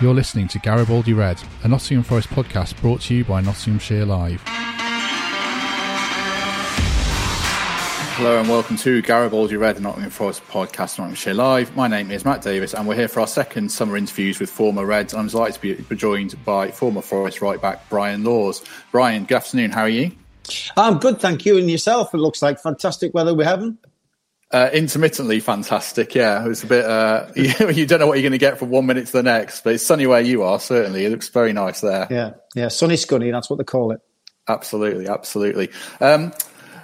You're listening to Garibaldi Red, a Nottingham Forest podcast brought to you by Nottinghamshire Live. Hello and welcome to Garibaldi Red, a Nottingham Forest podcast, Nottinghamshire Live. My name is Matt Davies, and we're here for our second summer interviews with former Reds. I'm delighted to be joined by former Forest right back Brian Laws. Brian, good afternoon. How are you? I'm good, thank you. And yourself? It looks like fantastic weather we're having. Uh, intermittently fantastic, yeah. It's a bit. Uh, you, you, don't know what you're going to get from one minute to the next, but it's sunny where you are. Certainly, it looks very nice there. Yeah, yeah, sunny scunny. That's what they call it. Absolutely, absolutely. Um,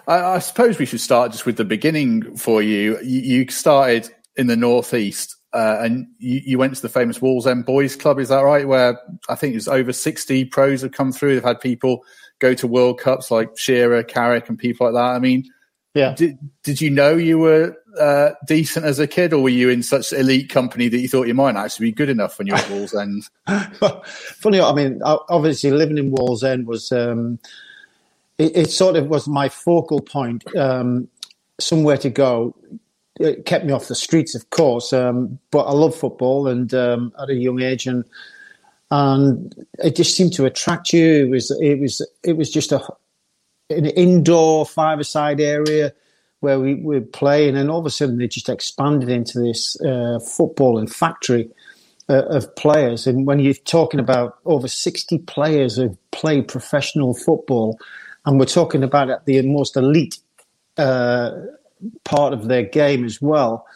I, I, suppose we should start just with the beginning for you. You, you started in the northeast, uh, and you, you, went to the famous Wallsend Boys Club. Is that right? Where I think it's over sixty pros have come through. They've had people go to World Cups like Shearer, Carrick, and people like that. I mean yeah. Did, did you know you were uh, decent as a kid, or were you in such elite company that you thought you might actually be good enough when you were at Wallsend? Funny, I mean, obviously living in Wallsend was um, it, it, sort of was my focal point, um, somewhere to go. It kept me off the streets, of course, um, but I love football, and um, at a young age, and and it just seemed to attract you. It was it was it was just a an indoor five-a-side area where we were playing, and all of a sudden they just expanded into this uh, football and factory uh, of players. And when you're talking about over 60 players who've played professional football, and we're talking about at the most elite uh, part of their game as well,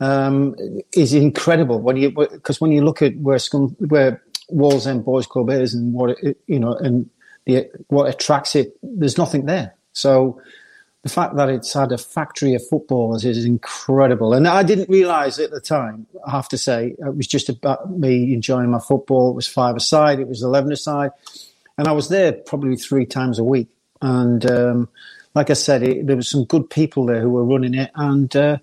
um, is incredible. When you because when you look at where where Wallsend Boys Club is and what it, you know and the, what attracts it, there's nothing there. So the fact that it's had a factory of footballers is incredible. And I didn't realise at the time, I have to say, it was just about me enjoying my football. It was five aside, it was 11 aside. And I was there probably three times a week. And um, like I said, it, there was some good people there who were running it and uh,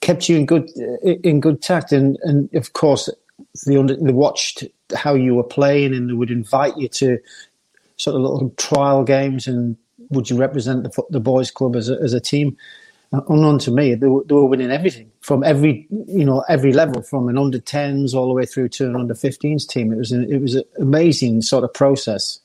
kept you in good in good tact. And, and of course, they, they watched how you were playing and they would invite you to sort of little trial games and would you represent the, the boys club as a, as a team? Uh, unknown to me, they were, they were winning everything from every you know every level, from an under tens all the way through to an under 15s team. It was an, it was an amazing sort of process.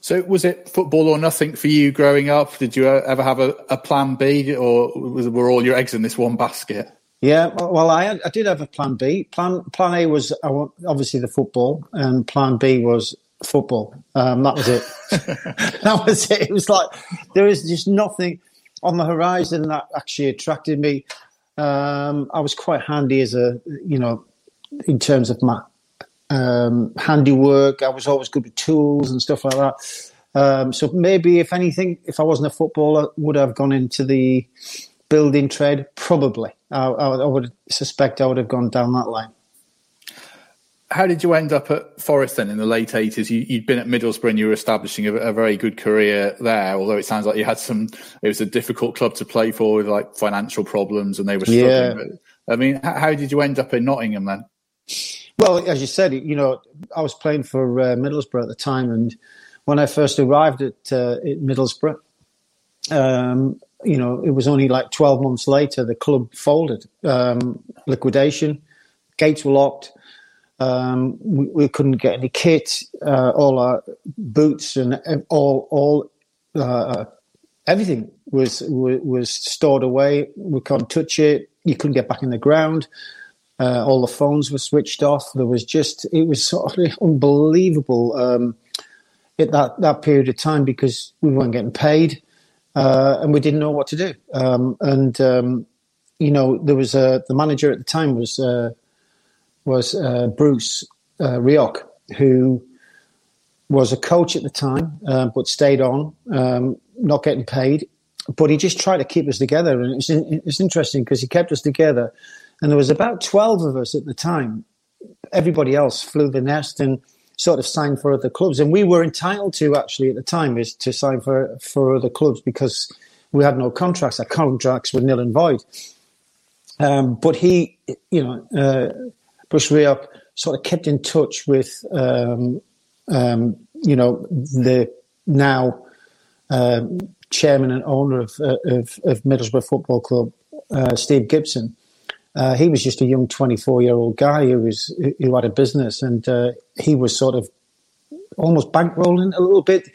So was it football or nothing for you growing up? Did you ever have a, a plan B, or were all your eggs in this one basket? Yeah, well, I, had, I did have a plan B. Plan Plan A was obviously the football, and Plan B was football. Um, that was it. that was it. It was like there is just nothing on the horizon that actually attracted me. Um, I was quite handy as a, you know, in terms of my um, handiwork. I was always good with tools and stuff like that. Um, so maybe, if anything, if I wasn't a footballer, would I have gone into the building trade? Probably. I, I, I would suspect I would have gone down that line how did you end up at Forest then in the late eighties? You, had been at Middlesbrough and you were establishing a, a, very good career there. Although it sounds like you had some, it was a difficult club to play for with like financial problems, and they were struggling. Yeah. I mean, how, how, did you end up in Nottingham then? Well, as you said, you know, I was playing for uh, Middlesbrough at the time, and when I first arrived at, uh, at Middlesbrough, um, you know, it was only like twelve months later the club folded, um, liquidation, gates were locked um, we, we, couldn't get any kit. Uh, all our boots and all all uh, everything was was stored away. We couldn't touch it. You couldn't get back in the ground. Uh, all the phones were switched off. There was just it was sort of unbelievable um, at that that period of time because we weren't getting paid uh, and we didn't know what to do. Um, and um, you know there was a the manager at the time was uh, was uh, Bruce uh, Rioch, who was a coach at the time, uh, but stayed on, um, not getting paid. But he just tried to keep us together, and it's, it's interesting because he kept us together. And there was about twelve of us at the time. Everybody else flew the nest and sort of signed for other clubs, and we were entitled to actually at the time is to sign for for other clubs because we had no contracts. Our contracts were nil and void. Um, but he, you know, uh, Bruce Rioch sort of kept in touch with, um, um, you know, the now um, chairman and owner of, uh, of, of, Middlesbrough Football Club, uh, Steve Gibson. Uh, he was just a young 24 year old guy who was who had a business, and uh, he was sort of almost bankrolling a little bit.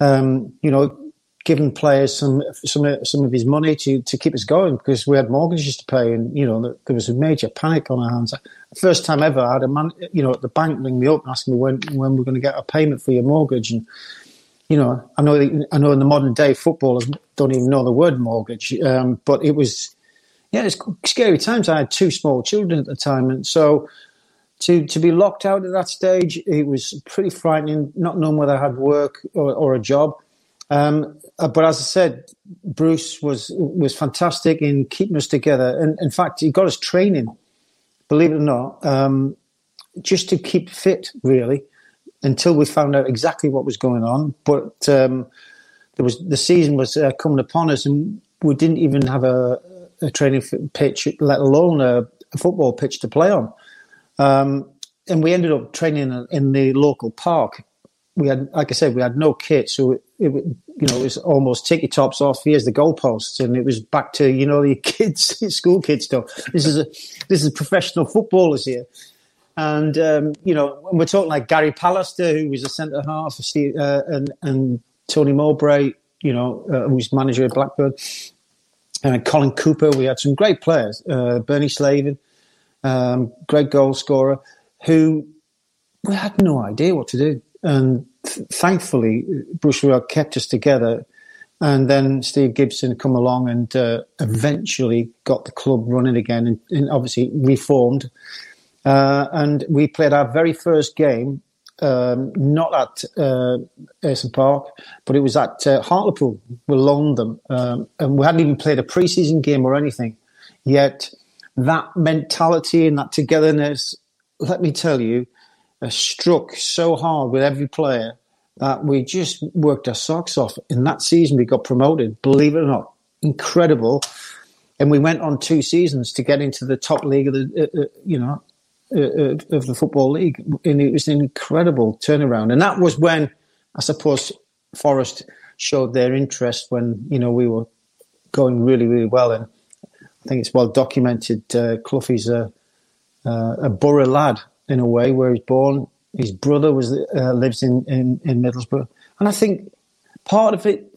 Um, you know, giving players some some some of his money to to keep us going because we had mortgages to pay, and you know there was a major panic on our hands. First time ever, I had a man, you know, at the bank ring me up and ask me when when we're going to get a payment for your mortgage, and you know, I know I know in the modern day footballers don't even know the word mortgage, um, but it was yeah, it's scary times. I had two small children at the time, and so to to be locked out at that stage, it was pretty frightening. Not knowing whether I had work or, or a job. Um, uh, but as I said, Bruce was was fantastic in keeping us together, and in fact, he got us training. Believe it or not, um, just to keep fit, really, until we found out exactly what was going on. But um, there was the season was uh, coming upon us, and we didn't even have a, a training pitch, let alone a, a, football pitch to play on. Um, and we ended up training in the local park. We had, like I said, we had no kit, so it, you know, it was almost take your tops off. Here's the goalposts, and it was back to you know the kids, school kids stuff. This is a this is professional footballers here, and um, you know, we're talking like Gary Pallister, who was a centre half, uh, and and Tony Mowbray, you know, uh, who's manager at Blackburn, and Colin Cooper. We had some great players, uh, Bernie Slavin, um, great goal scorer, who we had no idea what to do, and thankfully, Bruce Rioch kept us together. And then Steve Gibson come along and uh, eventually got the club running again and, and obviously reformed. Uh, and we played our very first game, um, not at uh, Ayresome Park, but it was at uh, Hartlepool. We loaned them. Um, and we hadn't even played a preseason game or anything. Yet that mentality and that togetherness, let me tell you, struck so hard with every player that we just worked our socks off. In that season, we got promoted, believe it or not. Incredible. And we went on two seasons to get into the top league of the, uh, uh, you know, uh, uh, of the football league. And it was an incredible turnaround. And that was when, I suppose, Forest showed their interest when, you know, we were going really, really well. And I think it's well documented. Uh, Cloughie's a, uh, a Borough lad in a way where he's born his brother was uh, lives in, in, in Middlesbrough, and I think part of it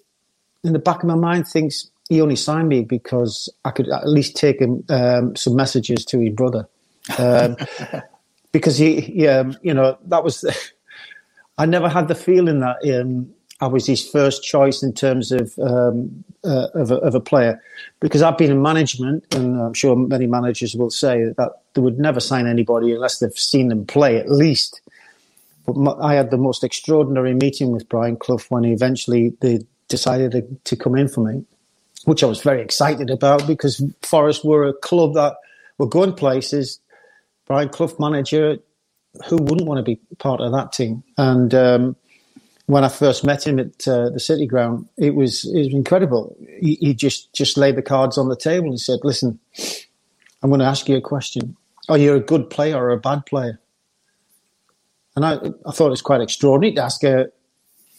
in the back of my mind thinks he only signed me because I could at least take him um, some messages to his brother, um, because he, he um, you know, that was. I never had the feeling that um, I was his first choice in terms of um, uh, of, a, of, a, player, because I've been in management, and I'm sure many managers will say that they would never sign anybody unless they've seen them play at least. But I had the most extraordinary meeting with Brian Clough when he eventually they decided to, come in for me, which I was very excited about because Forest were a club that were going places. Brian Clough, manager, who wouldn't want to be part of that team? And um, when I first met him at uh, the City Ground, it was it was incredible. He, he, just just laid the cards on the table and said, "Listen, I'm going to ask you a question. Are you a good player or a bad player?" And I, I thought it was quite extraordinary to ask a,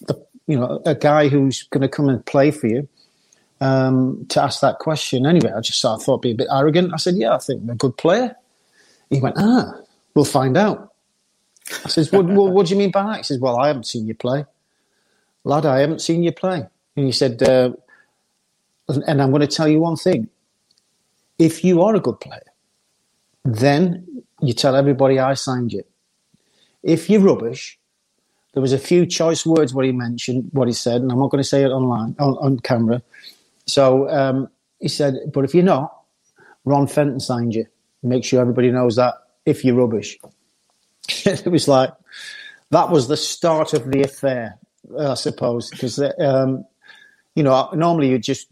the, you know, a guy who's going to come and play for you um, to ask that question. Anyway, I just I thought it'd be a bit arrogant. I said, "Yeah, I think I'm a good player." He went, "Ah, we'll find out." I says, what, what, what, do you mean by that?" He says, "Well, I haven't seen you play, lad. I haven't seen you play." And he said, uh, "And I'm going to tell you one thing: if you are a good player, then you tell everybody I signed you." If you're rubbish, there was a few choice words what he mentioned, what he said, and I'm not going to say it online on, on camera. So um, he said, but if you're not, Ron Fenton signed you. Make sure everybody knows that if you're rubbish. it was like that was the start of the affair, I suppose, because um, you know normally you just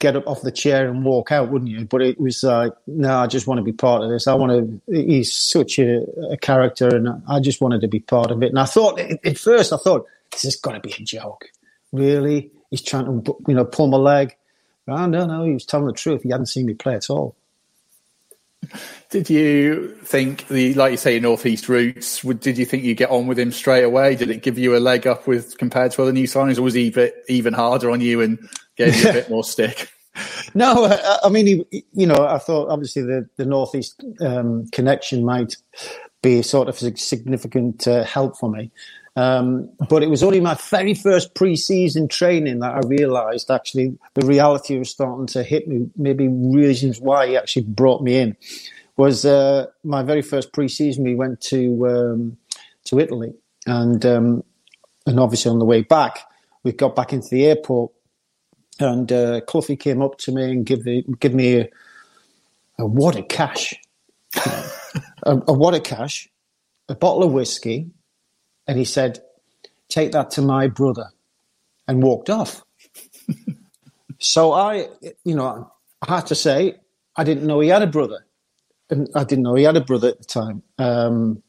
get up off the chair and walk out, wouldn't you? But it was like, no, I just want to be part of this. I want to. He's such a, a character, and I just wanted to be part of it. And I thought at first, I thought this is going to be a joke. Really, he's trying to you know pull my leg. Oh, no, no, he was telling the truth. He hadn't seen me play at all. Did you think the, like you say, northeast roots? Did you think you get on with him straight away? Did it give you a leg up with compared to other new signings, or was he even harder on you and gave you a bit more stick? no, I, I mean, he, you know, I thought obviously the the northeast um, connection might be sort of a significant uh, help for me. Um, but it was only my very first pre-season training that I realised actually the reality was starting to hit me. Maybe reasons why he actually brought me in was uh, my very first pre-season. We went to um, to Italy, and um, and obviously on the way back, we got back into the airport, and uh, Cloughie came up to me and give the give me a, a wad of cash, a, a wad of cash, a bottle of whiskey and he said, Take that to my brother, and walked off. so I, you know, I had to say, I didn't know he had a brother. And I didn't know he had a brother at the time. Um,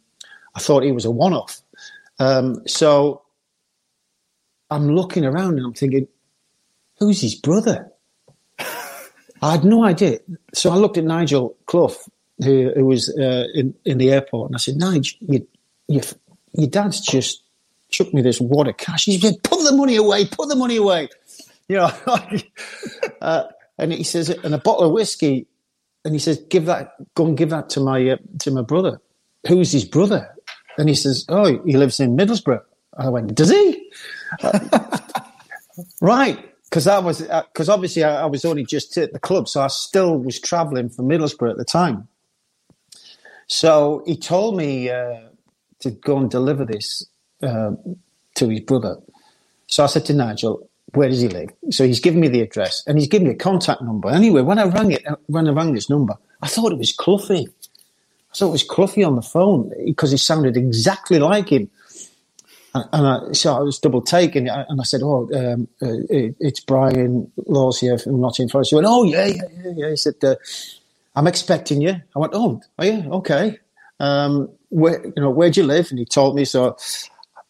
I thought he was a one off. Um, so I'm looking around and I'm thinking, who's his brother? I had no idea. So I looked at Nigel Clough, who, who was uh, in, in the airport, and I said, Nigel, you, you, your dad's just chucked me this wad of cash. He said, put the money away, put the money away. You know, uh, and he says, and a bottle of whiskey. And he says, give that, go and give that to my, uh, to my brother. Who's his brother? And he says, oh, he lives in Middlesbrough. I went, does he? Right. Because I was, because uh, obviously I, I, was only just at the club, so I still was travelling from Middlesbrough at the time. So he told me uh, to go and deliver this uh, to his brother. So I said to Nigel, where does he live? So he's given me the address and he's given me a contact number. Anyway, when I rang it, when I rang this number, I thought it was Cloughie. I thought it was Cloughie on the phone because he sounded exactly like him. And, I, so I was double taken, and I said, "Oh, um, uh, it's Brian Laws here from Nottingham Forest." He went, "Oh yeah, yeah, yeah." yeah. He said, uh, "I'm expecting you." I went, "Oh, are you okay?" Um, where you know where do you live? And he told me. So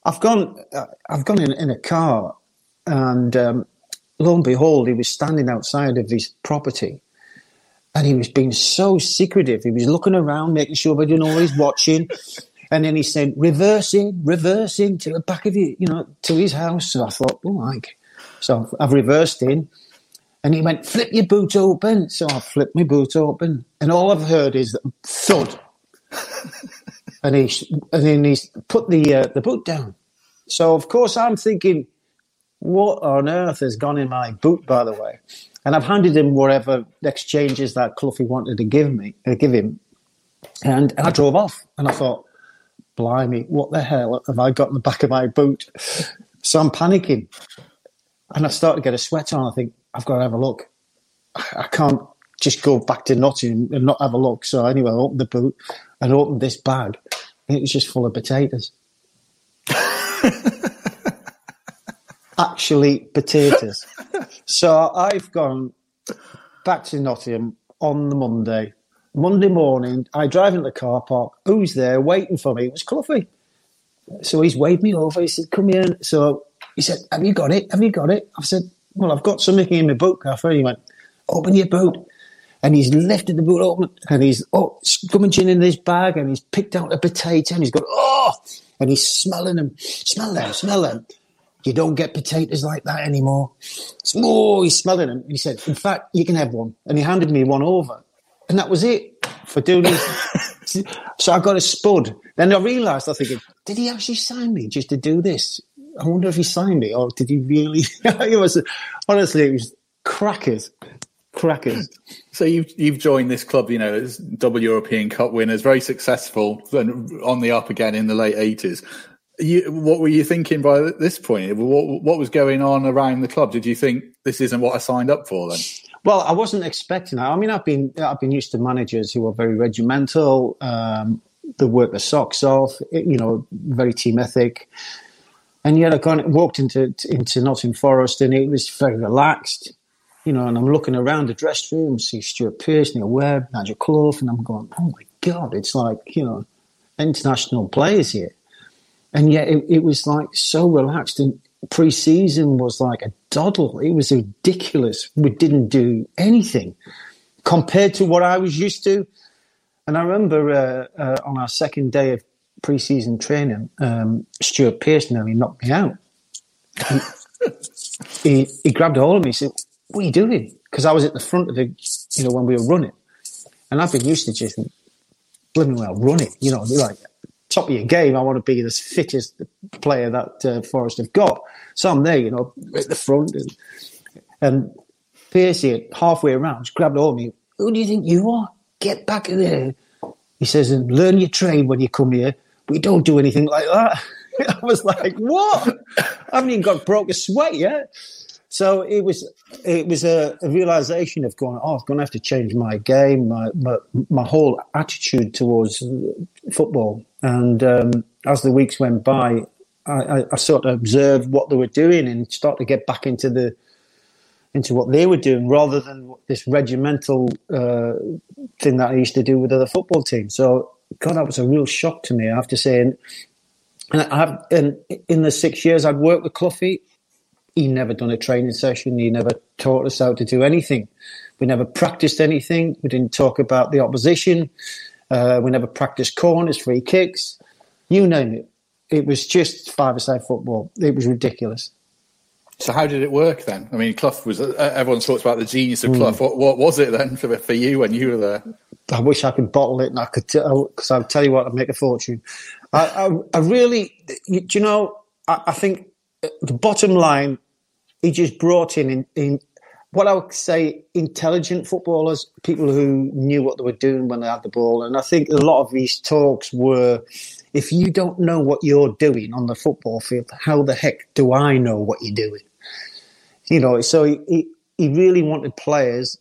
I've gone I've gone in, in a car, and um, lo and behold, he was standing outside of his property, and he was being so secretive. He was looking around, making sure everybody know he's watching. And then he said, reversing, reversing to the back of you, you know, to his house. So I thought, oh, like, so I've reversed in. And he went, flip your boot open. So I flipped my boot open. And all I've heard is thud and he and then he's put the uh, the boot down. So of course I'm thinking, what on earth has gone in my boot? By the way, and I've handed him whatever exchanges that Cloughie wanted to give me, uh, give him, and, and I drove off. And I thought, blimey, what the hell have I got in the back of my boot? So I'm panicking, and I start to get a sweat on. I think I've got to have a look. I can't just go back to Nottingham and not have a look. So anyway, I opened the boot and opened this bag. It was just full of potatoes. Actually, potatoes. So I've gone back to Nottingham on the Monday. Monday morning, I drive into the car park. Who's there waiting for me? It was Cloughie. So he's waved me over. He said, Come here. So he said, Have you got it? Have you got it? I said, Well, I've got something in my boot, Gaffer. He went, Open your boot and he's lifted the boot open and he's oh scrummaging in his bag and he's picked out a potato and he's got oh and he's smelling them, smell them, smell them. You don't get potatoes like that anymore. Oh, he's smelling them. He said, in fact, you can have one. And he handed me one over. And that was it for doing this. so I got a spud. Then I realised, I think, did he actually sign me just to do this? I wonder if he signed me or did he really? it was honestly, it was crackers crackers. So you've you've joined this club, you know, as double European Cup winners, very successful, and on the up again in the late eighties. what were you thinking by this point? What what was going on around the club? Did you think this isn't what I signed up for then? Well, I wasn't expecting that. I mean, I've been I've been used to managers who are very regimental. Um, they work their socks off. You know, very team ethic. And yet, I of walked into into Nottingham Forest, and it was very relaxed you know, and I'm looking around the dressing room, see Stuart Pearce, Neil Webb, Nigel Clough, and I'm going, oh my God, it's like, you know, international players here. And yet it, it was like so relaxed. And pre season was like a doddle. It was ridiculous. We didn't do anything compared to what I was used to. And I remember uh, uh, on our second day of pre season training, um, Stuart Pearce nearly knocked me out. he, he, he grabbed a hold of me and said, what are you doing? because I was at the front of the, you know, when we were running, and I've been used to just blooming well running. You know, like top of your game. I want to be the fittest player that uh, Forest have got. So I'm there, you know, at the front, and, and Piercy halfway around grabbed hold of me. Who do you think you are? Get back in there. He says, and learn your trade when you come here. We don't do anything like that. I was like, what? I haven't even got broke a sweat yet. So it was it was a, a, realization of going, oh, I'm going to have to change my game, my my, my whole attitude towards football. And um, as the weeks went by, I, I, I, sort of observed what they were doing and started to get back into the into what they were doing rather than this regimental uh, thing that I used to do with other football teams. So, God, that was a real shock to me. I have to say, and, and I have, and in the six years I'd worked with Cloughie, he never done a training session. He never taught us how to do anything. We never practiced anything. We didn't talk about the opposition. Uh, we never practiced corners, free kicks, you name it. It was just five-a-side football. It was ridiculous. So how did it work then? I mean, Clough was uh, everyone talks about the genius of Clough. Mm. What, what was it then for, for you when you were there? I wish I could bottle it and I could tell because I'll tell you what, I'd make a fortune. I, I, I really, you, you know, I, I, think the bottom line, he just brought in, in, in what I would say intelligent footballers, people who knew what they were doing when they had the ball. And I think a lot of these talks were if you don't know what you're doing on the football field, how the heck do I know what you're doing? You know, so he, he really wanted players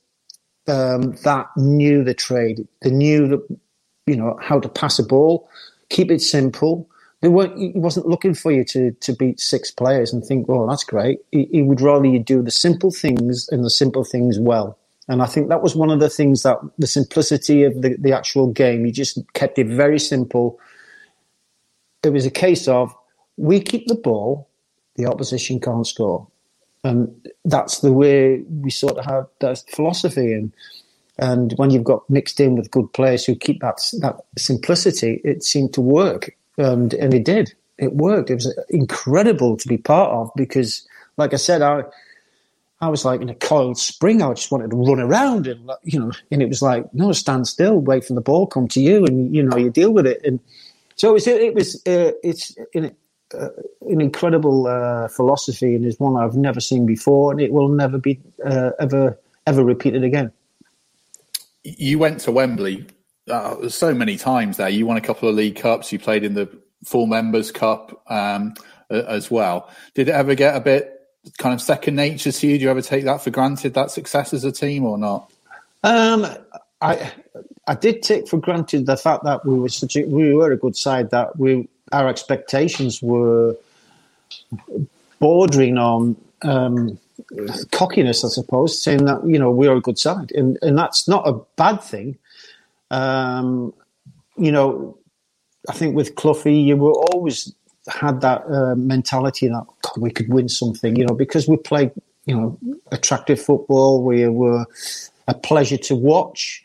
um, that knew the trade. They knew that, you know, how to pass a ball, keep it simple. Weren't, he wasn't looking for you to, to beat six players and think, oh, that's great. He, he would rather you do the simple things and the simple things well. And I think that was one of the things that the simplicity of the, the actual game, he just kept it very simple. It was a case of we keep the ball, the opposition can't score. And that's the way we sort of have that philosophy. And and when you've got mixed in with good players who keep that that simplicity, it seemed to work, and and it did. It worked. It was incredible to be part of because, like I said, I I was like in a coiled spring. I just wanted to run around and you know, and it was like no, stand still, wait for the ball come to you, and you know you deal with it. And so it was. It was. Uh, it's in uh, an incredible uh, philosophy and is one I've never seen before, and it will never be uh, ever ever repeated again. You went to Wembley uh, so many times there. You won a couple of League Cups. You played in the Full Members Cup um, as well. Did it ever get a bit kind of second nature to you? Do you ever take that for granted that success as a team or not? Um, I I did take for granted the fact that we were such a, we were a good side that we our expectations were bordering on um, cockiness, I suppose, saying that you know we are a good side, and and that's not a bad thing. Um, you know, I think with Cloughie, you were always had that uh, mentality that God, we could win something, you know, because we played, you know, attractive football. We were a pleasure to watch.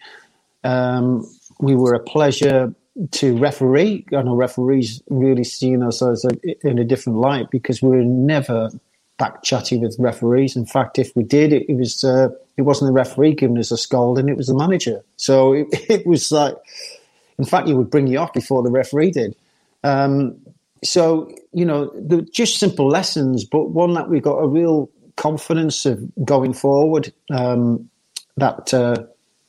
Um, we were a pleasure to referee. I know referees really seen us as a, in a different light because we were never back chatty with referees. In fact, if we did, it, it was uh, it wasn't the referee giving us a scolding; it was the manager. So it, it, was like, in fact, he would bring you off before the referee did. Um, so you know, just simple lessons, but one that we got a real confidence of going forward. Um, that uh,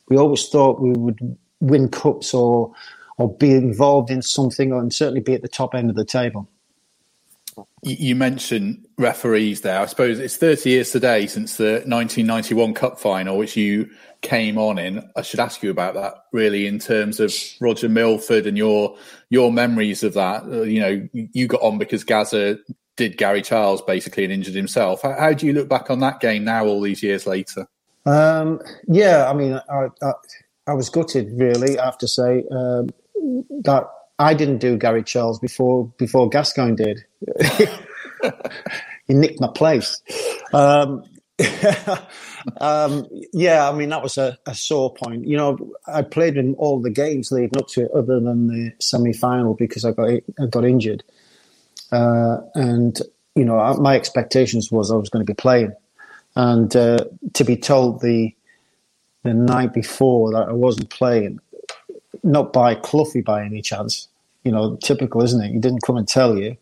we always thought we would win cups or or be involved in something and certainly be at the top end of the table. You mentioned referees there. I suppose it's 30 years today since the 1991 Cup final, which you came on in. I should ask you about that, really, in terms of Roger Milford and your your memories of that. Uh, you know, you got on because Gazza did Gary Charles basically and injured himself. How, how do you look back on that game now, all these years later? Um, yeah, I mean, I, I, I, was gutted, really. I have to say. Um, that I didn't do Gary Charles before before Gascoigne did. he nicked my place. Um, um, yeah, I mean that was a, a, sore point. You know, I played in all the games leading up to it, other than the semi final because I got I got injured, uh, and you know my expectations was I was going to be playing. and uh, to be told the the night before that I wasn't playing, not by Cloughie by any chance. You know, typical, isn't it? He didn't come and tell you.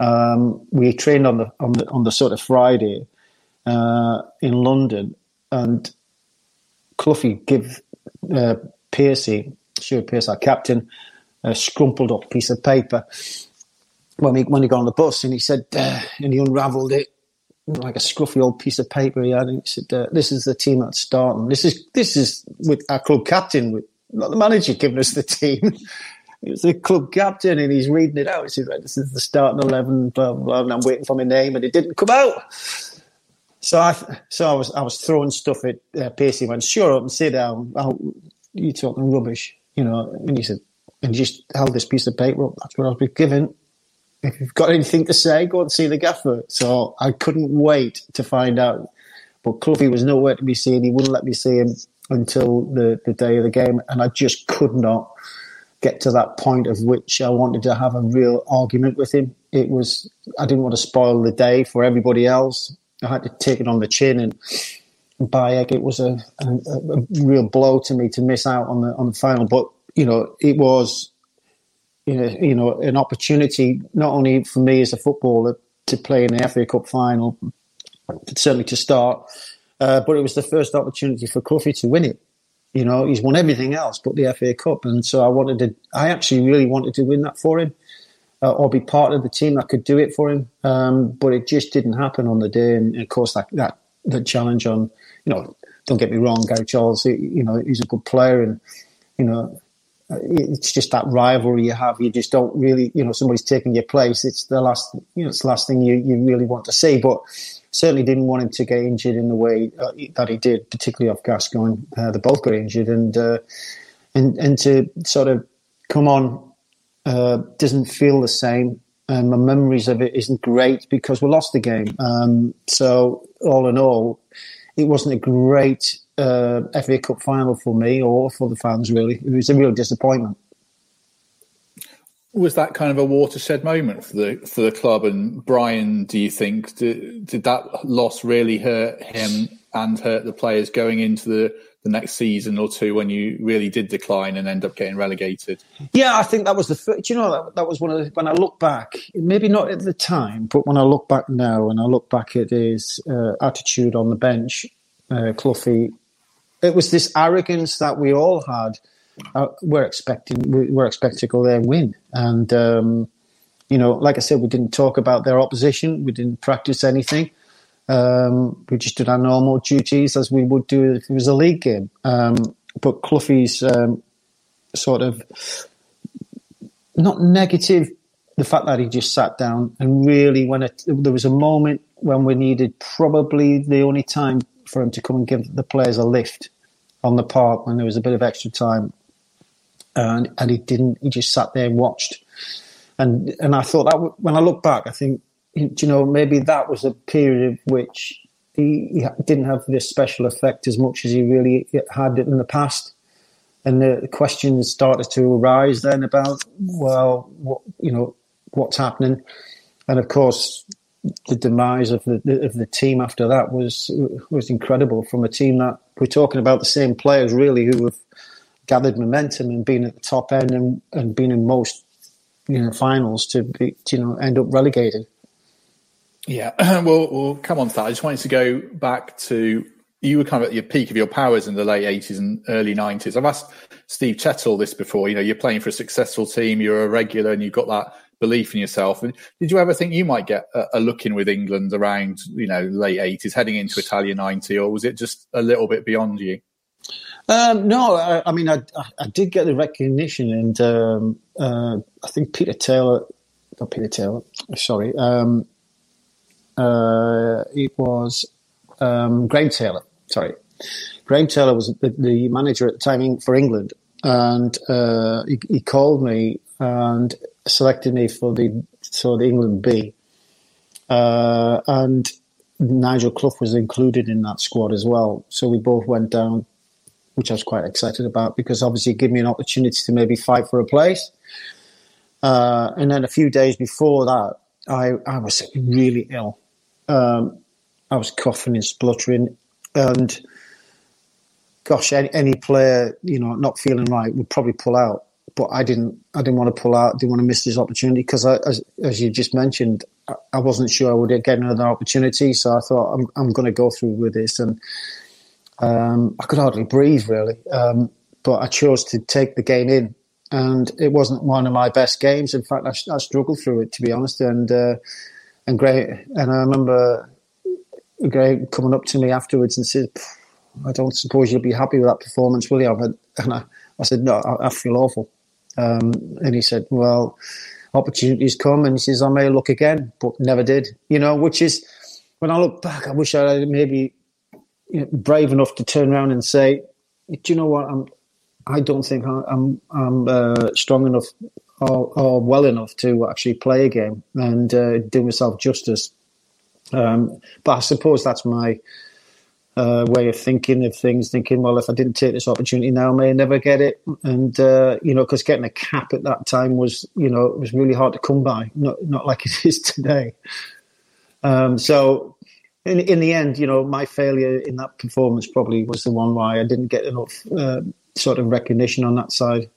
Um, we trained on the on the on the sort of Friday uh, in London, and Cloughie give uh, Piercy, Stuart Pearce, our captain, a scrumpled up piece of paper when we when he got on the bus, and he said, uh, and he unravelled it like a scruffy old piece of paper he had, and he said, uh, "This is the team that's starting. This is this is with our club captain, with not the manager giving us the team." He was the club captain, and he's reading it out. He said, "This is the starting eleven, blah blah." And I'm waiting for my name, and it didn't come out. So I, so I was, I was throwing stuff at uh, Piercy. Went, "Sure up and sit down." Oh, you talking rubbish, you know? And he said, and just held this piece of paper up. That's what I was being given if you've got anything to say, go and see the gaffer. So I couldn't wait to find out. But Cloughie was nowhere to be seen. He wouldn't let me see him until the, the day of the game. And I just could not get to that point of which I wanted to have a real argument with him. It was, I didn't want to spoil the day for everybody else. I had to take it on the chin and Bayek, it was a, a, a real blow to me to miss out on the on the final. But you know, it was you know, you know, an opportunity not only for me as a footballer to play in the FA Cup final, certainly to start, uh, but it was the first opportunity for Cloughie to win it. You know, he's won everything else but the FA Cup, and so I wanted to. I actually really wanted to win that for him, uh, or be part of the team that could do it for him. Um, but it just didn't happen on the day, and of course that that the challenge on, you know, don't get me wrong, Gary Charles, you know, he's a good player, and you know, it's just that rivalry you have. You just don't really, you know, somebody's taking your place. It's the last, you know, it's the last thing you, you really want to see. But certainly didn't want him to get injured in the way uh, that he did, particularly off Gascoigne. Uh, they both got injured, and uh, and and to sort of come on uh, doesn't feel the same. And my memories of it isn't great because we lost the game. Um, so all in all, it wasn't a great uh, FA Cup final for me or for the fans. Really, it was a real disappointment. Was that kind of a watershed moment for the for the club? And Brian, do you think did, did that loss really hurt him and hurt the players going into the the next season or two when you really did decline and end up getting relegated? Yeah, I think that was the first. You know, that, that was one of the, when I look back, maybe not at the time, but when I look back now and I look back at his uh, attitude on the bench, uh, Cloughie it was this arrogance that we all had. Uh, we're expecting we, we're expecting to go there and win, and um, you know, like I said, we didn't talk about their opposition. We didn't practice anything. Um, we just did our normal duties as we would do if it was a league game. Um, but Cloughie's um, sort of not negative, the fact that he just sat down and really, when it, there was a moment when we needed probably the only time for him to come and give the players a lift on the park when there was a bit of extra time, and and he didn't. He just sat there and watched, and and I thought that when I look back, I think you know maybe that was a period of which he, he didn't have this special effect as much as he really had it in the past. And the questions started to arise then about, well, what you know, what's happening, and of course, the demise of the of the team after that was was incredible. From a team that we're talking about the same players really who have gathered momentum and been at the top end and, and been in most you know finals to be, you know end up relegated. Yeah, we'll we'll come on to that. I just wanted to go back to you were kind of at your peak of your powers in the late eighties and early nineties. I've asked Steve Chettle this before. You know, you're playing for a successful team, you're a regular, and you've got that belief in yourself. And did you ever think you might get a, a look in with England around, you know, late eighties, heading into Italia ninety, or was it just a little bit beyond you? Um, no, I, I, mean, I, I did get the recognition, and um, uh, I think Peter Taylor, not Peter Taylor, sorry, um, uh, it was um, Graham Taylor. Sorry, Graham Taylor was the, the manager at the time for England, and uh, he, he, called me and selected me for the so the England B, uh, and Nigel Clough was included in that squad as well. So we both went down, which I was quite excited about because obviously it gave me an opportunity to maybe fight for a place. Uh, and then a few days before that, I I was really ill. Um, I was coughing and spluttering, and gosh, any, any player you know not feeling right would probably pull out. But I didn't. I didn't want to pull out. Didn't want to miss this opportunity because, as, as you just mentioned, I wasn't sure I would get another opportunity. So I thought I'm I'm going to go through with this, and um, I could hardly breathe really. Um, but I chose to take the game in, and it wasn't one of my best games. In fact, I, I struggled through it to be honest. And uh, and great, and I remember Greg coming up to me afterwards and said, "I don't suppose you'll be happy with that performance, will you?" And I, I said, "No, I, I feel awful." Um, and he said, "Well." opportunities come and he says, I may look again, but never did. You know, which is, when I look back, I wish I had maybe you know, brave enough to turn around and say, do you know what? I'm, I don't think I'm, I'm uh, strong enough or, or, well enough to actually play a game and uh, do myself justice. Um, but I suppose that's my uh, way of thinking of things, thinking, well, if I didn't take this opportunity now, I may never get it. And, uh, you know, because getting a cap at that time was, you know, it was really hard to come by, not, not like it is today. Um, so in, in the end, you know, my failure in that performance probably was the one why I didn't get enough uh, sort of recognition on that side.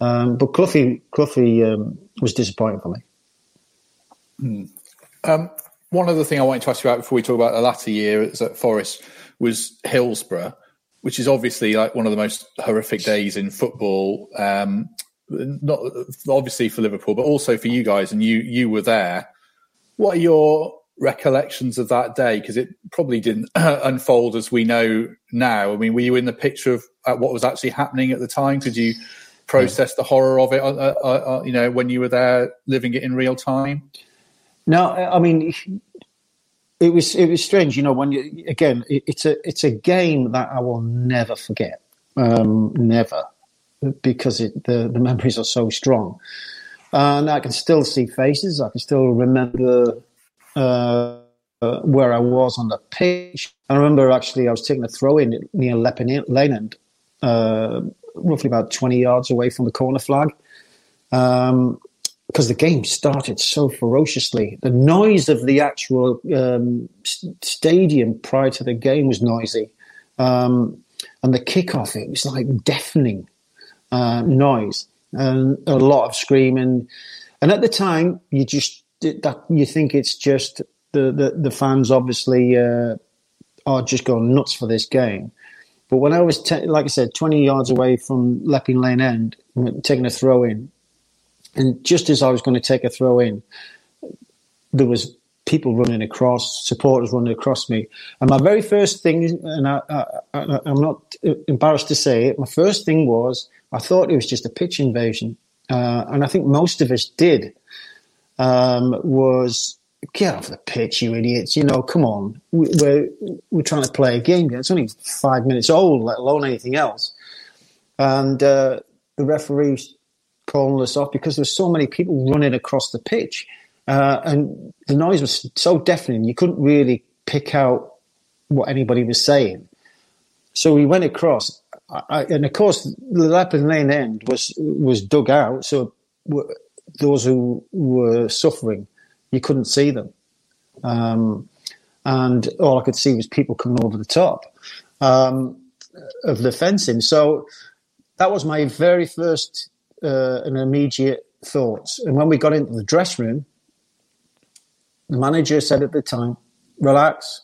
Um, but Cloughie, Cloughie um, was disappointing for me. Hmm. Um, one other thing I wanted to ask you about before we talk about the latter year is at Forest was Hillsborough, which is obviously like one of the most horrific days in football. Um, not obviously for Liverpool, but also for you guys, and you you were there. What are your recollections of that day? Because it probably didn't unfold as we know now. I mean, were you in the picture of what was actually happening at the time? Could you process the horror of it? Uh, uh, uh, you know, when you were there, living it in real time. No, I mean, it was it was strange, you know. When you again, it, it's a it's a game that I will never forget, um, never, because it, the the memories are so strong, and I can still see faces. I can still remember uh, uh, where I was on the pitch. I remember actually I was taking a throw in near Leppings Lane End, uh, roughly about twenty yards away from the corner flag. Um, because the game started so ferociously. The noise of the actual um, stadium prior to the game was noisy. Um, and the kickoff, it was like deafening uh, noise and a lot of screaming. And at the time, you just that you think it's just the the, the fans obviously uh, are just going nuts for this game. But when I was, te- like I said, 20 yards away from Leppings Lane End, taking a throw in, and just as I was going to take a throw in, there was people running across, supporters running across me. And my very first thing, and I, am not embarrassed to say it, my first thing was I thought it was just a pitch invasion. Uh, and I think most of us did, um, was get off the pitch, you idiots. You know, come on. We're, we're trying to play a game. It's only five minutes old, let alone anything else. And uh, the referee us off because there's so many people running across the pitch. Uh, and the noise was so deafening, you couldn't really pick out what anybody was saying. So we went across, I, and of course, the Leppings Lane end was was dug out. So those who were suffering, you couldn't see them, um, and all I could see was people coming over the top um, of the fencing. So that was my very first uh, an immediate thoughts. And when we got into the dress room, the manager said at the time, relax,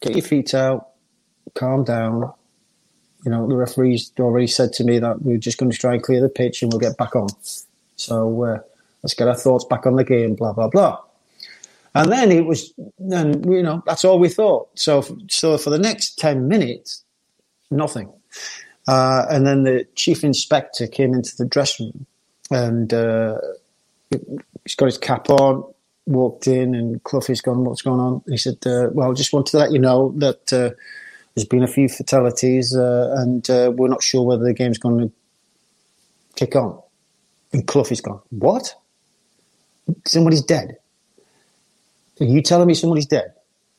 get your feet out, calm down. You know, the referees already said to me that we are just going to try and clear the pitch and we'll get back on. So uh, let's get our thoughts back on the game, blah, blah, blah. And then it was, and you know, that's all we thought. So, so for the next 10 minutes, nothing. Uh, and then the chief inspector came into the dressing room and uh, he's got his cap on, walked in, and Cloughie's gone, What's going on? And he said, uh, Well, I just wanted to let you know that uh, there's been a few fatalities uh, and uh, we're not sure whether the game's going to kick on. And Cloughie's gone, What? Somebody's dead. Are you telling me somebody's dead?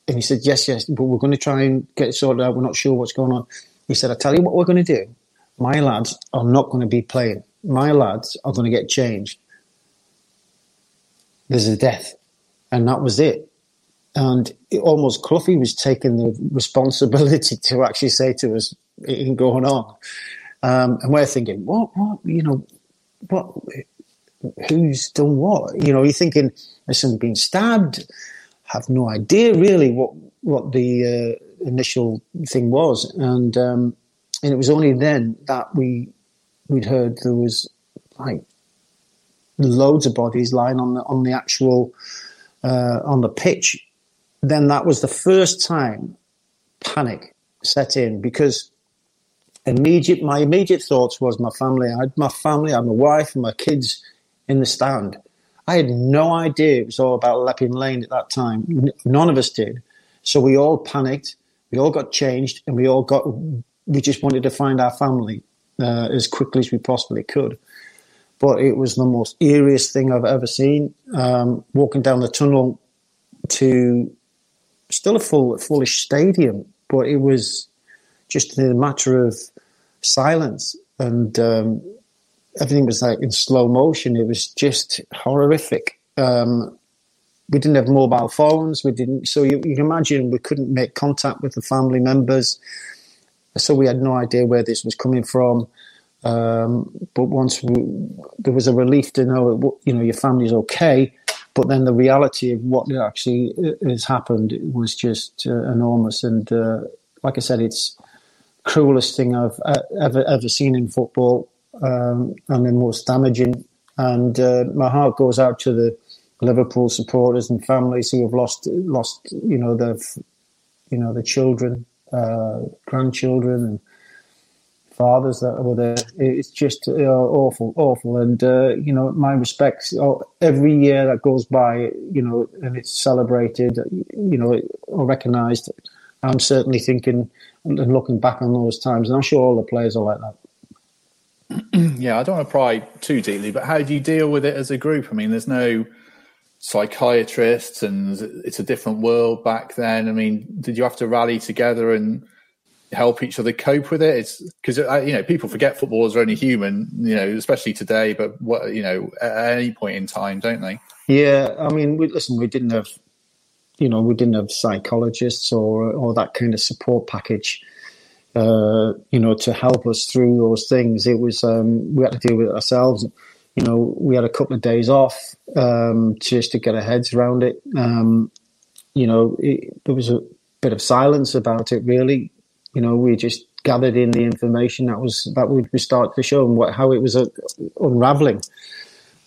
And he said, Yes, yes, but we're going to try and get it sorted out. We're not sure what's going on. He said, I tell you what we're going to do. My lads are not going to be playing. My lads are going to get changed. There's a death. And that was it. and it, almost Cloughie was taking the responsibility to actually say to us, "It ain't going on," um, and we're thinking, "What? What? You know, what? Who's done what? You know, you're thinking has somebody been stabbed? Have no idea really what what the uh, initial thing was, and um, and it was only then that we we'd heard there was like loads of bodies lying on the on the actual uh, on the pitch. Then that was the first time panic set in because immediate my immediate thoughts was my family. I had my family, I had my wife and my kids in the stand. I had no idea it was all about Leppings Lane at that time. None of us did. So we all panicked. We all got changed, and we all got. We just wanted to find our family uh, as quickly as we possibly could. But it was the most eeriest thing I've ever seen. Um, walking down the tunnel to still a full, fullish stadium, but it was just a matter of silence and um, everything was like in slow motion. It was just horrific. Um, we didn't have mobile phones. We didn't, so you, you, can imagine we couldn't make contact with the family members. So we had no idea where this was coming from. Um, but once we, there was a relief to know, you know, your family's okay. But then the reality of what actually uh, has happened was just uh, enormous. And uh, like I said, it's cruelest thing I've uh, ever ever seen in football, um, and the most damaging. And uh, my heart goes out to the Liverpool supporters and families who have lost lost you know their you know the children, uh, grandchildren, and fathers that were there. It's just uh, awful, awful. And uh, you know, my respects. Oh, every year that goes by, you know, and it's celebrated, you know, or recognised. I'm certainly thinking and looking back on those times, and I'm sure all the players are like that. yeah, I don't want to pry too deeply, but how do you deal with it as a group? I mean, there's no psychiatrists and it's a different world back then. I mean, did you have to rally together and help each other cope with it? It's because uh, you know people forget footballers are only human, you know, especially today. But what you know, at any point in time, don't they? Yeah, I mean, we, listen, we didn't have, you know, we didn't have psychologists or or that kind of support package. Uh, you know, to help us through those things, it was um, we had to deal with it ourselves you know, we had a couple of days off um, just to get our heads around it. Um, you know, it, there was a bit of silence about it. Really, you know, we just gathered in the information that was that would we start to show and what, how it was uh, unraveling.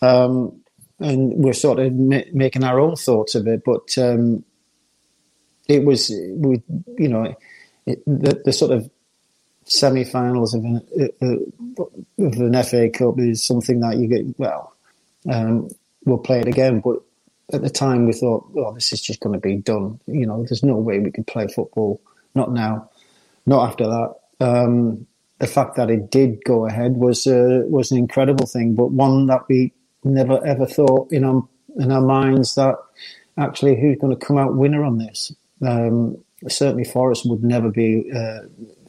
Um, and we're sort of ma- making our own thoughts of it, but um, it was we, you know, it, the, the sort of semi-finals of an, uh, uh, of an FA Cup is something that you get. Well, um, we'll play it again, but at the time we thought, oh, this is just going to be done. You know, there's no way we could play football. Not now. Not after that. Um, the fact that it did go ahead was uh, was an incredible thing, but one that we never ever thought in our in our minds that actually who's going to come out winner on this. Um, certainly, Forest would never be uh,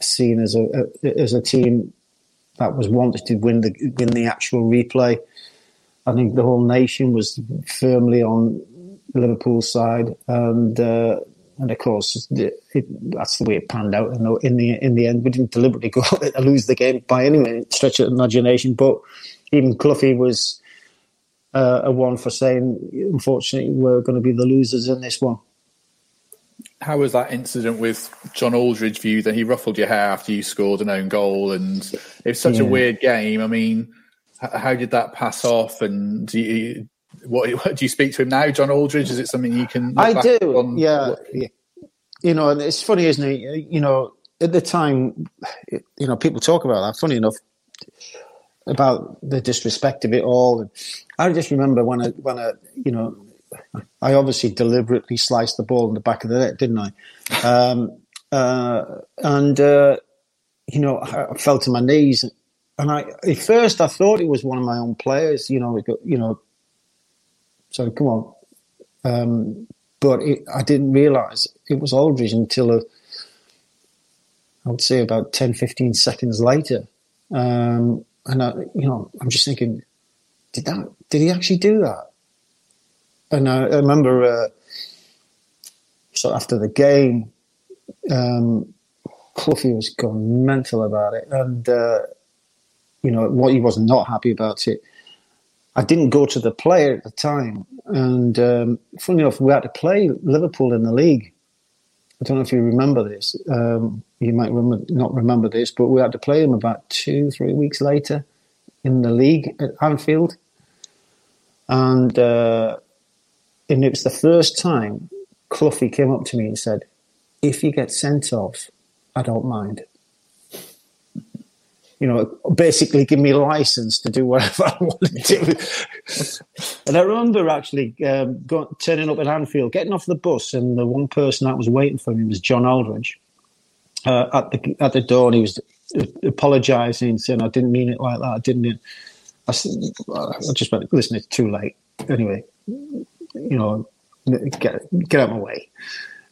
seen as a, a, as a team that was wanted to win the win the actual replay. I think the whole nation was firmly on Liverpool's side, and uh, and of course it, that's the way it panned out. And in the in the end, we didn't deliberately go lose the game by any stretch of imagination. But even Cloughie was uh, a one for saying, unfortunately, we're going to be the losers in this one how was that incident with John Aldridge viewed that he ruffled your hair after you scored an own goal? And it's such yeah. a weird game. I mean, how did that pass off? And do you, what, what, do you speak to him now, John Aldridge? Is it something you can? I do. On? Yeah. yeah. You know, and it's funny, isn't it? You know, at the time, you know, people talk about that. Funny enough, about the disrespect of it all. I just remember when I, when I, you know, I obviously deliberately sliced the ball in the back of the net, didn't I? Um, uh, and uh, you know, I fell to my knees, and I at first I thought it was one of my own players. You know, you know. So come on, um, but it, I didn't realise it was Aldridge until a, I would say about 10, 15 seconds later. Um, and I, you know, I'm just thinking, did that? Did he actually do that? And I, I remember uh, so after the game, um, Cloughie was going mental about it, and uh, you know what he was not happy about it. I didn't go to the player at the time, and um, funny enough, we had to play Liverpool in the league. I don't know if you remember this. Um, you might remember, not remember this, but we had to play them about two, three weeks later in the league at Anfield, and uh, and it was the first time Cloughie came up to me and said, "If you get sent off, I don't mind." you know, basically give me a license to do whatever I want to do. and I remember actually um, turning up at Anfield, getting off the bus, and the one person that was waiting for me was John Aldridge uh, at the at the door, and he was apologising, saying, "I didn't mean it like that. I didn't." I, I just went, "Listen, it's too late." Anyway, you know, get get out of my way,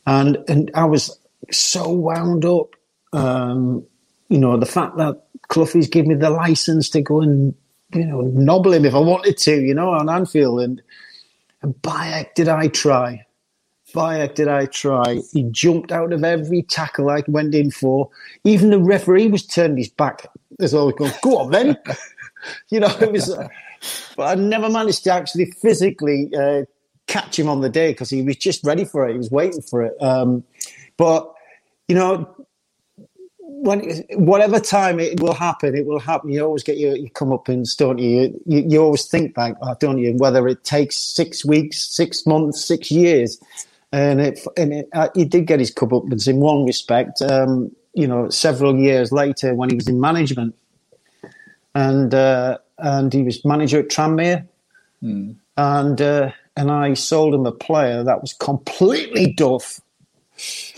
and and I was so wound up. Um, you know, the fact that Cloughie's given me the license to go and you know nobble him if I wanted to, you know, on Anfield, and and by heck did I try. By heck did I try. He jumped out of every tackle I went in for. Even the referee was turning his back as always going, go Go on then. you know, it was, uh, but I never managed to actually physically uh, catch him on the day because he was just ready for it. He was waiting for it. Um, but, you know, when whatever time it will happen, it will happen. You always get your, your comeuppance, don't you? you? You always think back, don't you? Whether it takes six weeks, six months, six years, and it and it, uh, he did get his comeuppance in one respect. Um, you know, several years later when he was in management, and uh, and he was manager at Tranmere, hmm. and uh, and I sold him a player that was completely duff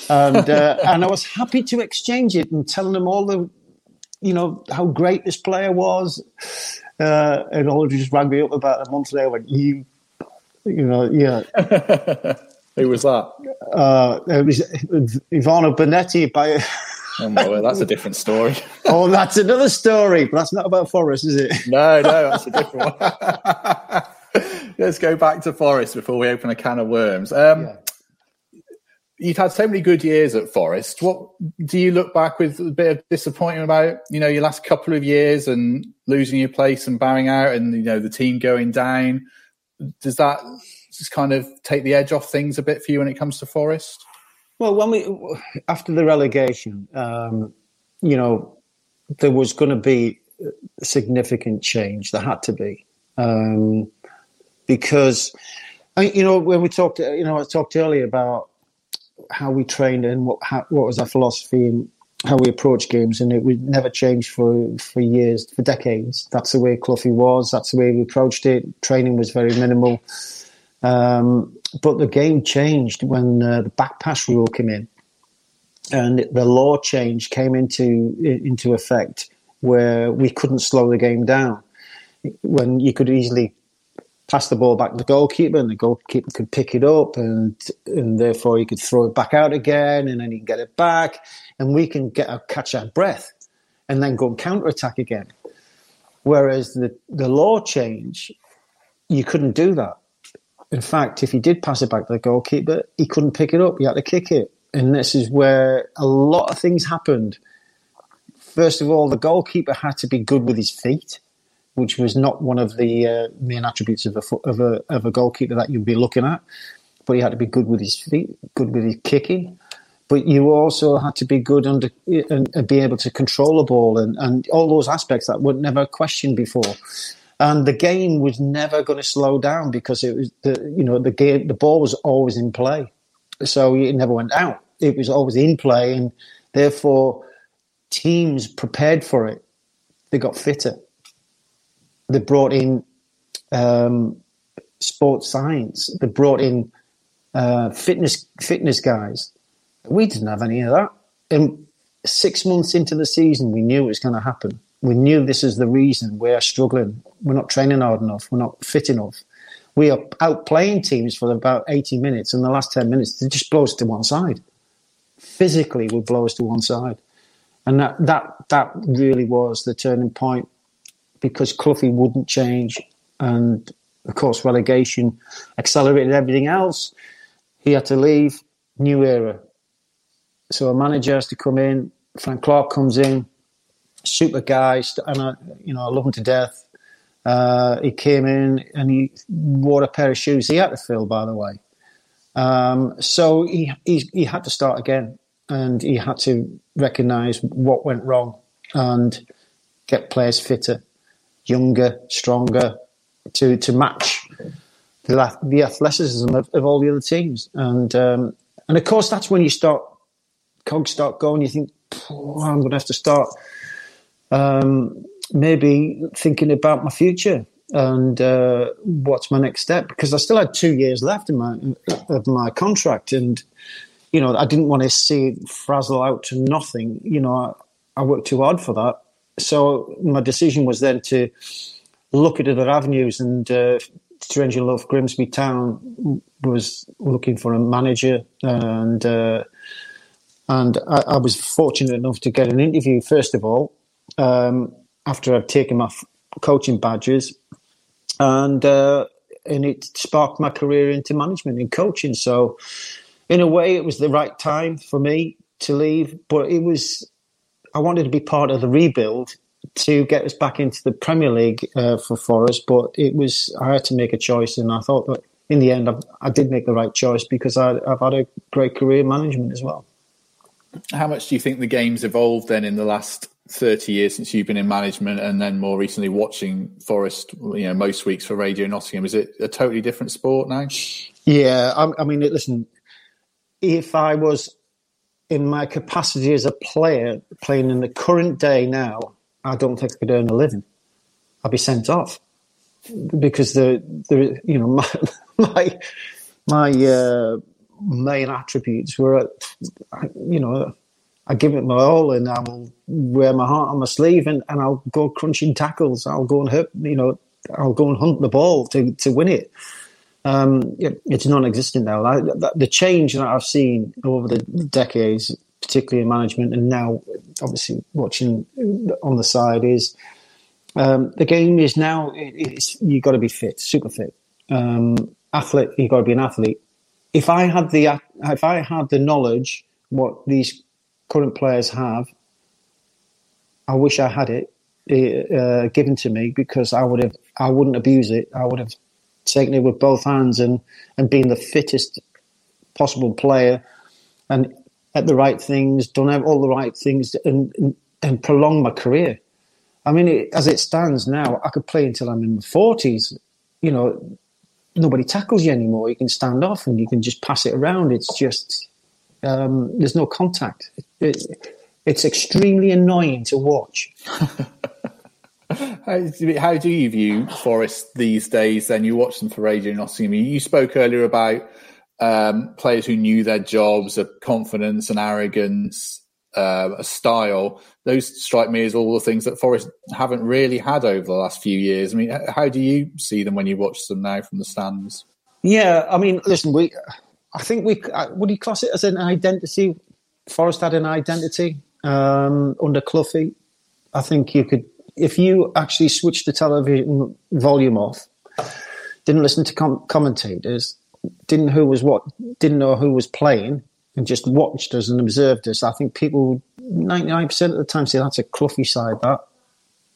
and uh, and I was happy to exchange it and telling them all the, you know, how great this player was. Uh, and all just rang me up about a month later. Went, you, you know, yeah. Who was that? Uh, it was Ivano Bonetti by. oh my word, that's a different story. oh, that's another story, but that's not about Forest, is it? no, no, that's a different one. Let's go back to Forest before we open a can of worms. Um, yeah you've had so many good years at Forest. What do you look back with a bit of disappointment about? You know, your last couple of years and losing your place and bowing out, and you know the team going down. Does that just kind of take the edge off things a bit for you when it comes to Forest? Well, when we after the relegation, um, you know, there was going to be significant change. There had to be um, because. You know, when we talked, you know, I talked earlier about how we trained and what how, what was our philosophy and how we approach games, and it would never change for for years, for decades. That's the way Cloughie was. That's the way we approached it. Training was very minimal, um, but the game changed when uh, the back pass rule came in, and the law change came into into effect where we couldn't slow the game down. When you could easily pass the ball back to the goalkeeper, and the goalkeeper could pick it up, and and therefore he could throw it back out again, and then he can get it back, and we can get a, catch our breath, and then go and counter attack again. Whereas the the law change, you couldn't do that. In fact, if he did pass it back to the goalkeeper, he couldn't pick it up. He had to kick it, and this is where a lot of things happened. First of all, the goalkeeper had to be good with his feet which was not one of the uh, main attributes of a, of a of a goalkeeper that you'd be looking at. But he had to be good with his feet, good with his kicking. But you also had to be good under and, and be able to control the ball and, and all those aspects that were never questioned before. And the game was never going to slow down because it was the you know the game the ball was always in play, so it never went out. It was always in play, and therefore teams prepared for it. They got fitter they brought in um, sports science. They brought in uh, fitness fitness guys. We didn't have any of that. And six months into the season, we knew it was going to happen. We knew this is the reason we're struggling. We're not training hard enough. We're not fit enough. We are outplaying teams for about 80 minutes. And the last 10 minutes, they just blow us to one side. Physically, we blow us to one side. And that, that, that really was the turning point because Cloughie wouldn't change. And of course, relegation accelerated everything else. He had to leave. new era. So a manager has to come in. Frank Clark comes in, super guy, and I, you know, I love him to death. Uh, he came in and he wore a pair of shoes he had to fill, by the way. Um, so he, he, he had to start again, and he had to recognise what went wrong and get players fitter, younger, stronger, to to match the, the athleticism of, of all the other teams. And um, and of course, that's when you start cogs start going. You think, I'm going to have to start um, maybe thinking about my future and uh, what's my next step because I still had two years left in my of my contract, and you know I didn't want to see frazzle out to nothing. You know, I, I worked too hard for that, so my decision was then to look at other avenues. And uh, strangely enough, Grimsby Town was looking for a manager, and uh, and I, I, was fortunate enough to get an interview first of all um, after I'd taken my f- coaching badges, and uh, and it sparked my career into management and coaching. So, in a way, it was the right time for me to leave, but it was I wanted to be part of the rebuild to get us back into the Premier League uh, for Forest, but it was I had to make a choice, and I thought that in the end I, I did make the right choice because I, have had a great career management as well. How much do you think the game's evolved then in the last 30 years since you've been in management and then more recently watching Forest, you know, most weeks for Radio Nottingham? Is it a totally different sport now? Yeah, I, I mean, listen, if I was in my capacity as a player playing in the current day now, I don't think I could earn a living. I'd be sent off because the the you know my my my uh, main attributes were you know I give it my all and I will wear my heart on my sleeve and, and I'll go crunching tackles. I'll go and hurt you know I'll go and hunt the ball to to win it. Um, it's non-existent now. The change that I've seen over the decades particularly in management, and now obviously watching on the side is um, the game is now it's you've got to be fit, super fit, um, athlete. You've got to be an athlete. If I had the if I had the knowledge what these current players have, I wish I had it uh, given to me because I would have I wouldn't abuse it. I would have taken it with both hands and and been the fittest possible player and at the right things, done all the right things, and, and, and prolong my career. I mean, it, as it stands now, I could play until I'm in my forties. You know, nobody tackles you anymore. You can stand off and you can just pass it around. It's just um, there's no contact. It, it, it's extremely annoying to watch. how, how, do you view Forest these days? Then you watch them for Radio Nottingham. You spoke earlier about um, players who knew their jobs, a confidence, and arrogance, uh, a style. Those strike me as all the things that Forest haven't really had over the last few years. I mean, how do you see them when you watch them now from the stands? Yeah, I mean, listen, we, I think we uh, would you class it as an identity? Forest had an identity um, under Cloughie. I think you could, if you actually switched the television volume off, didn't listen to com- commentators, didn't who was what didn't know who was playing and just watched us and observed us, I think people ninety nine percent of the time say that's a Cloughie side. That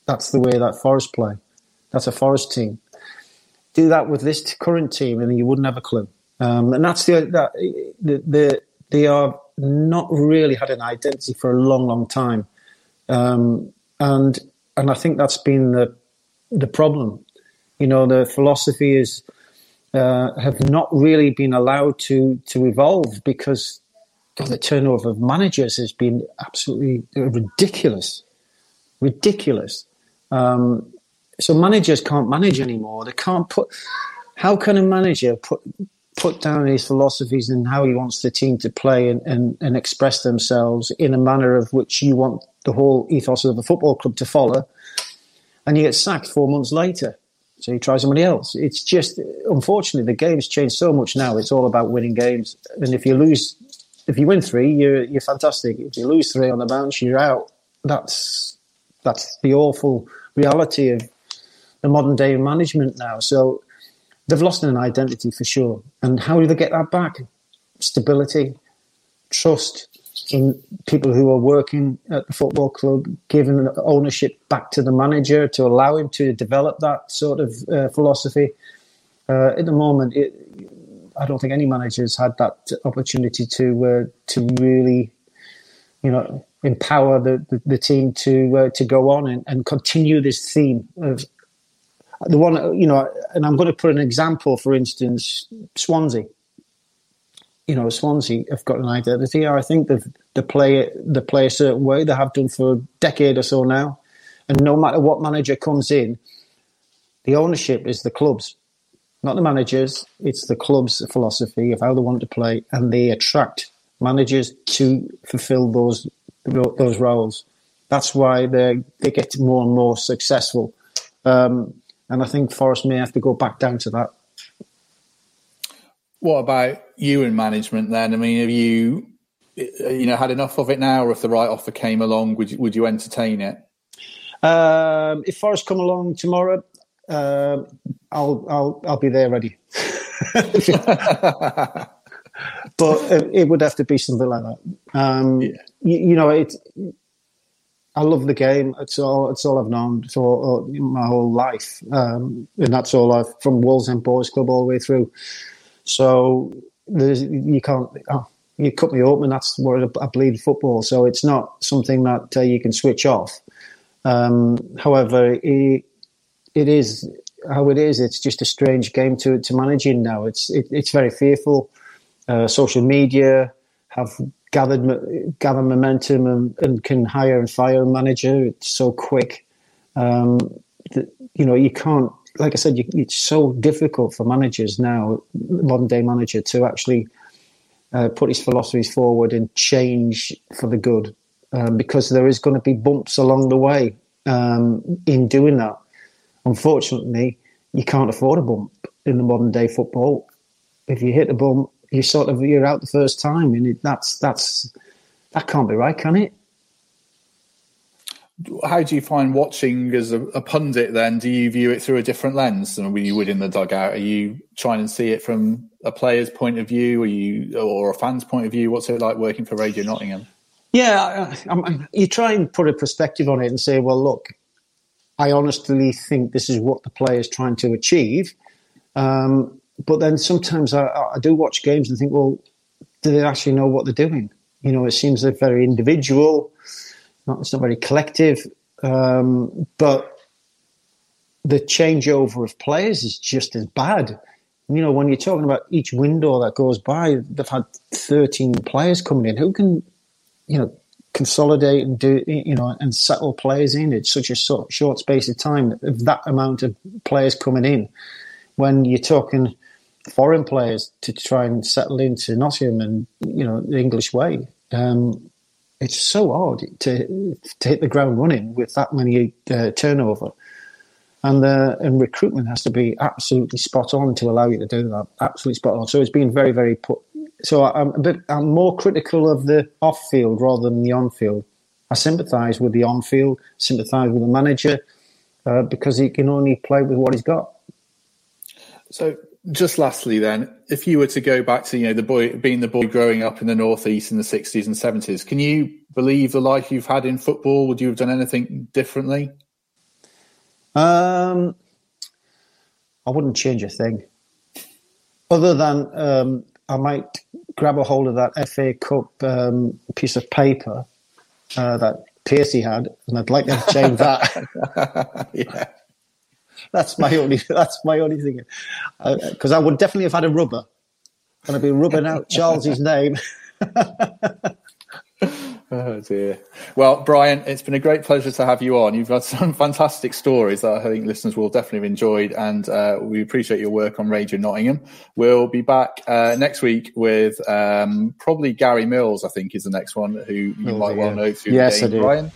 that's the way that Forest play. That's a Forest team. Do that with this current team, and you wouldn't have a clue. Um, and that's the that the, the they are not really had an identity for a long, long time, um, and and I think that's been the the problem. You know, the philosophy is uh, have not really been allowed to to evolve because the turnover of managers has been absolutely ridiculous, ridiculous. Um, so managers can't manage anymore. They can't put. How can a manager put put down his philosophies and how he wants the team to play and, and, and express themselves in a manner of which you want the whole ethos of the football club to follow, and you get sacked four months later? So you try somebody else. It's just, unfortunately, the game's changed so much now. It's all about winning games. And if you lose, if you win three, you're, you're fantastic. If you lose three on the bounce, you're out. That's, that's the awful reality of the modern day management now. So they've lost an identity for sure. And how do they get that back? Stability, trust in people who are working at the football club, giving ownership back to the manager to allow him to develop that sort of uh, philosophy. Uh, at the moment, it, I don't think any manager's had that opportunity to uh, to really, you know, empower the, the, the team to uh, to go on and, and continue this theme of the one you know. And I'm going to put an example, for instance, Swansea you know, Swansea have got an identity. I think they've they play they play a certain way. They have done for a decade or so now, and no matter what manager comes in, the ownership is the clubs, not the managers. It's the club's philosophy of how they want to play, and they attract managers to fulfil those those roles. That's why they they get more and more successful. Um, and I think Forest may have to go back down to that. What about you in management then? I mean, have you you know had enough of it now, or if the right offer came along, would you, would you entertain it? Um, if Forest come along tomorrow, uh, I'll I'll I'll be there ready. but it, it, would have to be something like that. Um, yeah. you, you, know, it. I love the game. It's all. It's all I've known for my whole life, um, and that's all I've from Wallsend Boys Club all the way through. So you can't. Oh, you cut me open. That's where I bleed football. So it's not something that uh, you can switch off. Um, however, it, it is how it is. It's just a strange game to to manage in now. It's it, it's very fearful. Uh, social media have gathered gather momentum and, and, can hire and fire a manager. It's so quick. Um, that, you know, you can't like I said, you, it's so difficult for managers now, modern day manager, to actually uh, put his philosophies forward and change for the good, um, because there is going to be bumps along the way um, in doing that. Unfortunately, you can't afford a bump in the modern day football. If you hit a bump, you sort of you're out the first time, and it, that's that's that can't be right, can it? how do you find watching as a, a, pundit then? Do you view it through a different lens than you would in the dugout? Are you trying to see it from a player's point of view? Or you or a fan's point of view? What's it like working for radio nottingham? Yeah I, I, you try and put a perspective on it and say well look i honestly think this is what the player is trying to achieve. Um, but then sometimes I, I do watch games and think well do they actually know what they're doing you know it seems they're very individual not, it's not very collective. Um, but the changeover of players is just as bad. You know, when you're talking about each window that goes by, they've had 13 players coming in. Who can, you know, consolidate and do, you know, and settle players in? It's such a short, short space of time of that amount of players coming in. When you're talking foreign players to try and settle into Nottingham and, you know, the English way. Um, it's so odd to to hit the ground running with that many uh, turnover, and uh, and recruitment has to be absolutely spot on to allow you to do that. Absolutely spot on. So it's been very very put. So I'm a bit I'm more critical of the off field rather than the on field. I sympathise with the on field, sympathise with the manager uh, because he can only play with what he's got. So just lastly, then, if you were to go back to you know the boy being the boy growing up in the northeast in the sixties and seventies, can you believe the life you've had in football? Would you have done anything differently? Um, I wouldn't change a thing, other than um, I might grab a hold of that FA Cup um, piece of paper uh, that Piercy had, and I'd like to change that. yeah that's my only. That's my only thing. Because uh, I would definitely have had a rubber, and I'd be rubbing out Charles's name. Oh dear. Well, Brian, it's been a great pleasure to have you on. You've got some fantastic stories that I think listeners will definitely have enjoyed, and uh, we appreciate your work on Radio Nottingham. We'll be back uh, next week with um, probably Gary Mills. I think is the next one who you oh, might well know through yes, the game, Brian.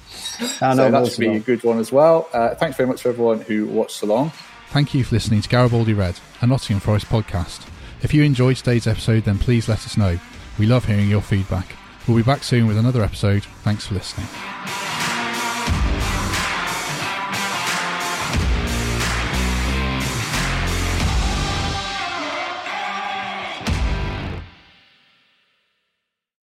I know. so that should be a good one as well. Uh, thanks very much for everyone who watched along. Thank you for listening to Garibaldi Red, a Nottingham Forest podcast. If you enjoyed today's episode, then please let us know. We love hearing your feedback. We'll be back soon with another episode. Thanks for listening.